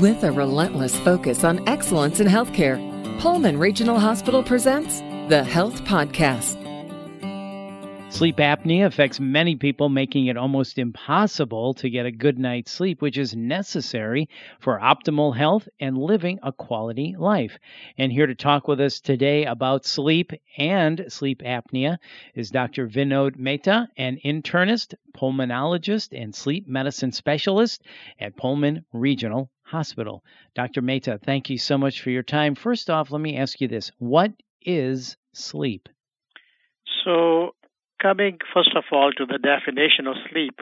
With a relentless focus on excellence in healthcare, Pullman Regional Hospital presents the Health Podcast. Sleep apnea affects many people, making it almost impossible to get a good night's sleep, which is necessary for optimal health and living a quality life. And here to talk with us today about sleep and sleep apnea is Dr. Vinod Mehta, an internist, pulmonologist, and sleep medicine specialist at Pullman Regional Hospital. Dr. Mehta, thank you so much for your time. First off, let me ask you this What is sleep? So, coming first of all to the definition of sleep,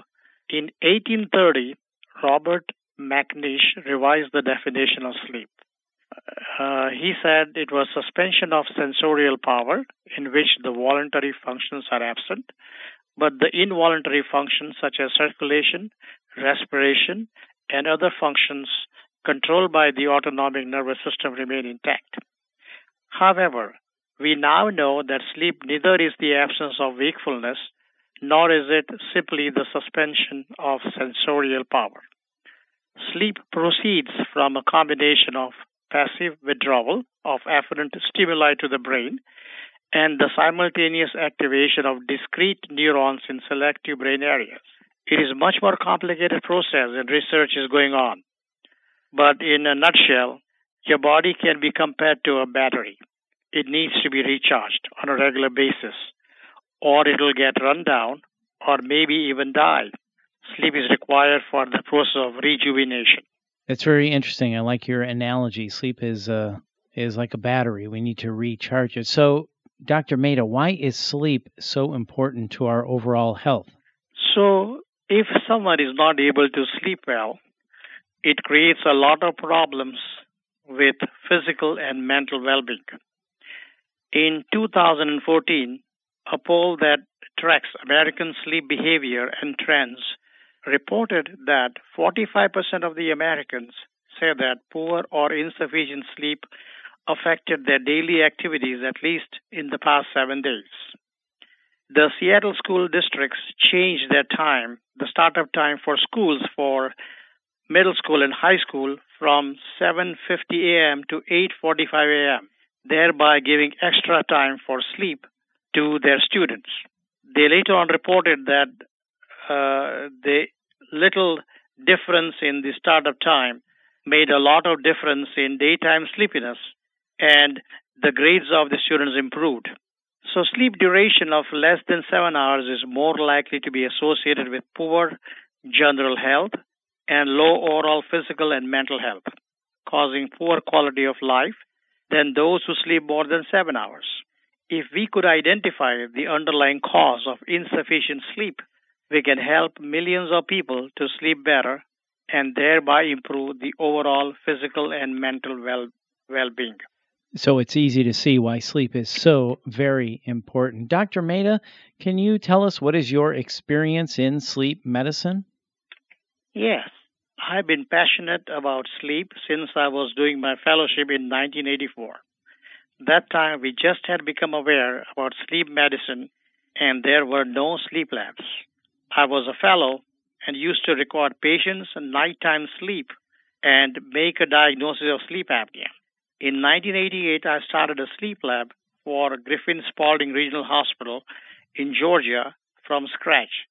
in 1830, Robert Macnish revised the definition of sleep. Uh, he said it was suspension of sensorial power in which the voluntary functions are absent, but the involuntary functions such as circulation, respiration, and other functions controlled by the autonomic nervous system remain intact. However, we now know that sleep neither is the absence of wakefulness nor is it simply the suspension of sensorial power. Sleep proceeds from a combination of passive withdrawal of afferent stimuli to the brain and the simultaneous activation of discrete neurons in selective brain areas. It is a much more complicated process and research is going on. But in a nutshell, your body can be compared to a battery it needs to be recharged on a regular basis, or it will get run down, or maybe even die. Sleep is required for the process of rejuvenation. It's very interesting. I like your analogy. Sleep is uh, is like a battery. We need to recharge it. So, Dr. Mehta, why is sleep so important to our overall health? So, if someone is not able to sleep well, it creates a lot of problems with physical and mental well-being. In 2014, a poll that tracks American sleep behavior and trends reported that 45% of the Americans say that poor or insufficient sleep affected their daily activities at least in the past seven days. The Seattle school districts changed their time, the startup time for schools for middle school and high school from 7:50 a.m. to 8:45 a.m thereby giving extra time for sleep to their students. They later on reported that uh, the little difference in the startup time made a lot of difference in daytime sleepiness, and the grades of the students improved. So, sleep duration of less than seven hours is more likely to be associated with poor general health and low overall physical and mental health, causing poor quality of life than those who sleep more than seven hours. If we could identify the underlying cause of insufficient sleep, we can help millions of people to sleep better and thereby improve the overall physical and mental well well-being. So it's easy to see why sleep is so very important. Dr. Mehta, can you tell us what is your experience in sleep medicine? Yes. I've been passionate about sleep since I was doing my fellowship in 1984. That time, we just had become aware about sleep medicine, and there were no sleep labs. I was a fellow and used to record patients' nighttime sleep and make a diagnosis of sleep apnea. In 1988, I started a sleep lab for Griffin Spalding Regional Hospital in Georgia from scratch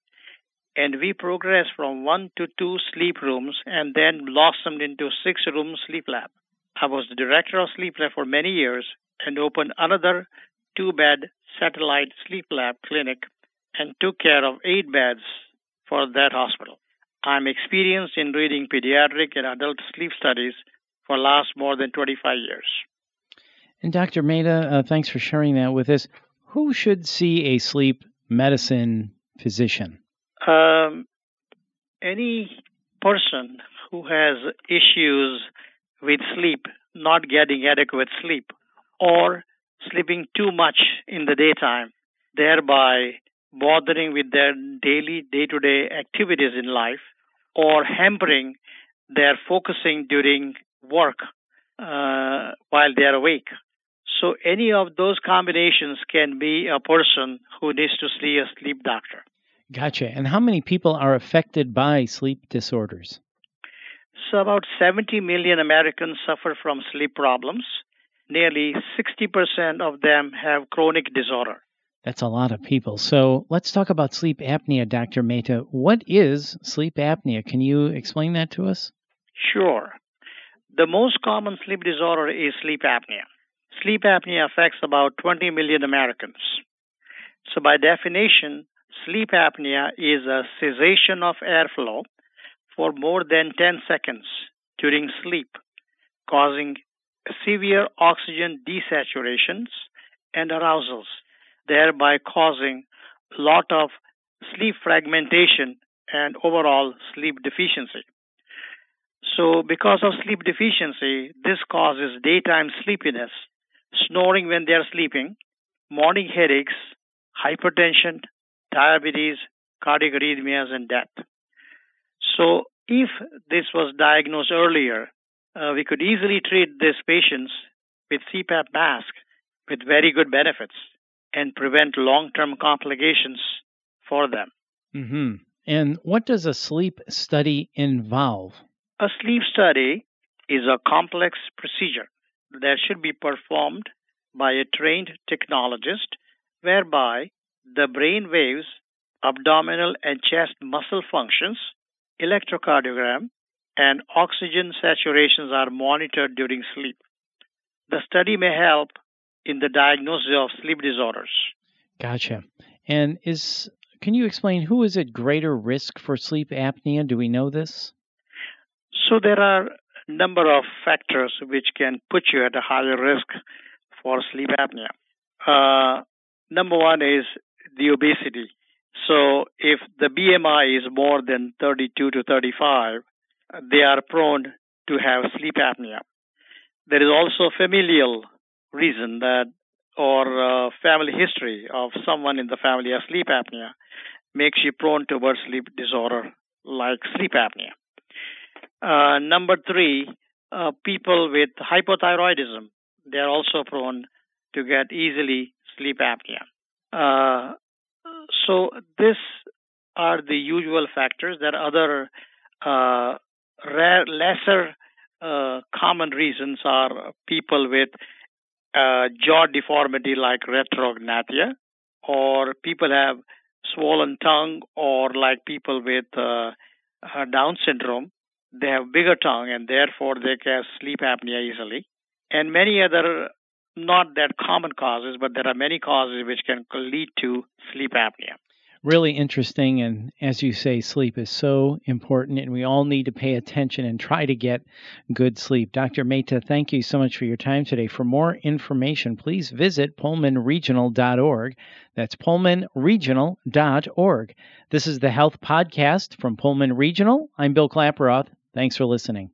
and we progressed from one to two sleep rooms and then blossomed into six room sleep lab. I was the director of sleep lab for many years and opened another two bed satellite sleep lab clinic and took care of eight beds for that hospital. I'm experienced in reading pediatric and adult sleep studies for last more than 25 years. And Dr. Mehta, uh, thanks for sharing that with us. Who should see a sleep medicine physician? Um, any person who has issues with sleep, not getting adequate sleep, or sleeping too much in the daytime, thereby bothering with their daily day to day activities in life, or hampering their focusing during work uh, while they are awake. So, any of those combinations can be a person who needs to see a sleep doctor. Gotcha. And how many people are affected by sleep disorders? So, about 70 million Americans suffer from sleep problems. Nearly 60% of them have chronic disorder. That's a lot of people. So let's talk about sleep apnea, Dr. Mehta. What is sleep apnea? Can you explain that to us? Sure. The most common sleep disorder is sleep apnea. Sleep apnea affects about 20 million Americans. So, by definition, sleep apnea is a cessation of airflow for more than 10 seconds during sleep, causing severe oxygen desaturations and arousals thereby causing a lot of sleep fragmentation and overall sleep deficiency. So, because of sleep deficiency, this causes daytime sleepiness, snoring when they are sleeping, morning headaches, hypertension, diabetes, cardiac arrhythmias, and death. So, if this was diagnosed earlier, uh, we could easily treat these patients with CPAP mask with very good benefits and prevent long term complications for them. Mm-hmm. And what does a sleep study involve? A sleep study is a complex procedure that should be performed by a trained technologist whereby the brain waves, abdominal and chest muscle functions, electrocardiogram, and oxygen saturations are monitored during sleep. The study may help in the diagnosis of sleep disorders. Gotcha. And is can you explain who is at greater risk for sleep apnea? Do we know this? So there are a number of factors which can put you at a higher risk for sleep apnea. Uh, number one is the obesity. So if the BMI is more than 32 to 35, they are prone to have sleep apnea. There is also familial reason that or uh, family history of someone in the family has sleep apnea makes you prone towards sleep disorder like sleep apnea. Uh, number three, uh, people with hypothyroidism, they're also prone to get easily sleep apnea. Uh, so these are the usual factors. There are other uh, rare, lesser uh, common reasons are people with uh, jaw deformity like retrognathia, or people have swollen tongue, or like people with uh, Down syndrome, they have bigger tongue and therefore they can sleep apnea easily. And many other not that common causes, but there are many causes which can lead to sleep apnea really interesting. And as you say, sleep is so important, and we all need to pay attention and try to get good sleep. Dr. Mehta, thank you so much for your time today. For more information, please visit pullmanregional.org. That's pullmanregional.org. This is the Health Podcast from Pullman Regional. I'm Bill Klaproth. Thanks for listening.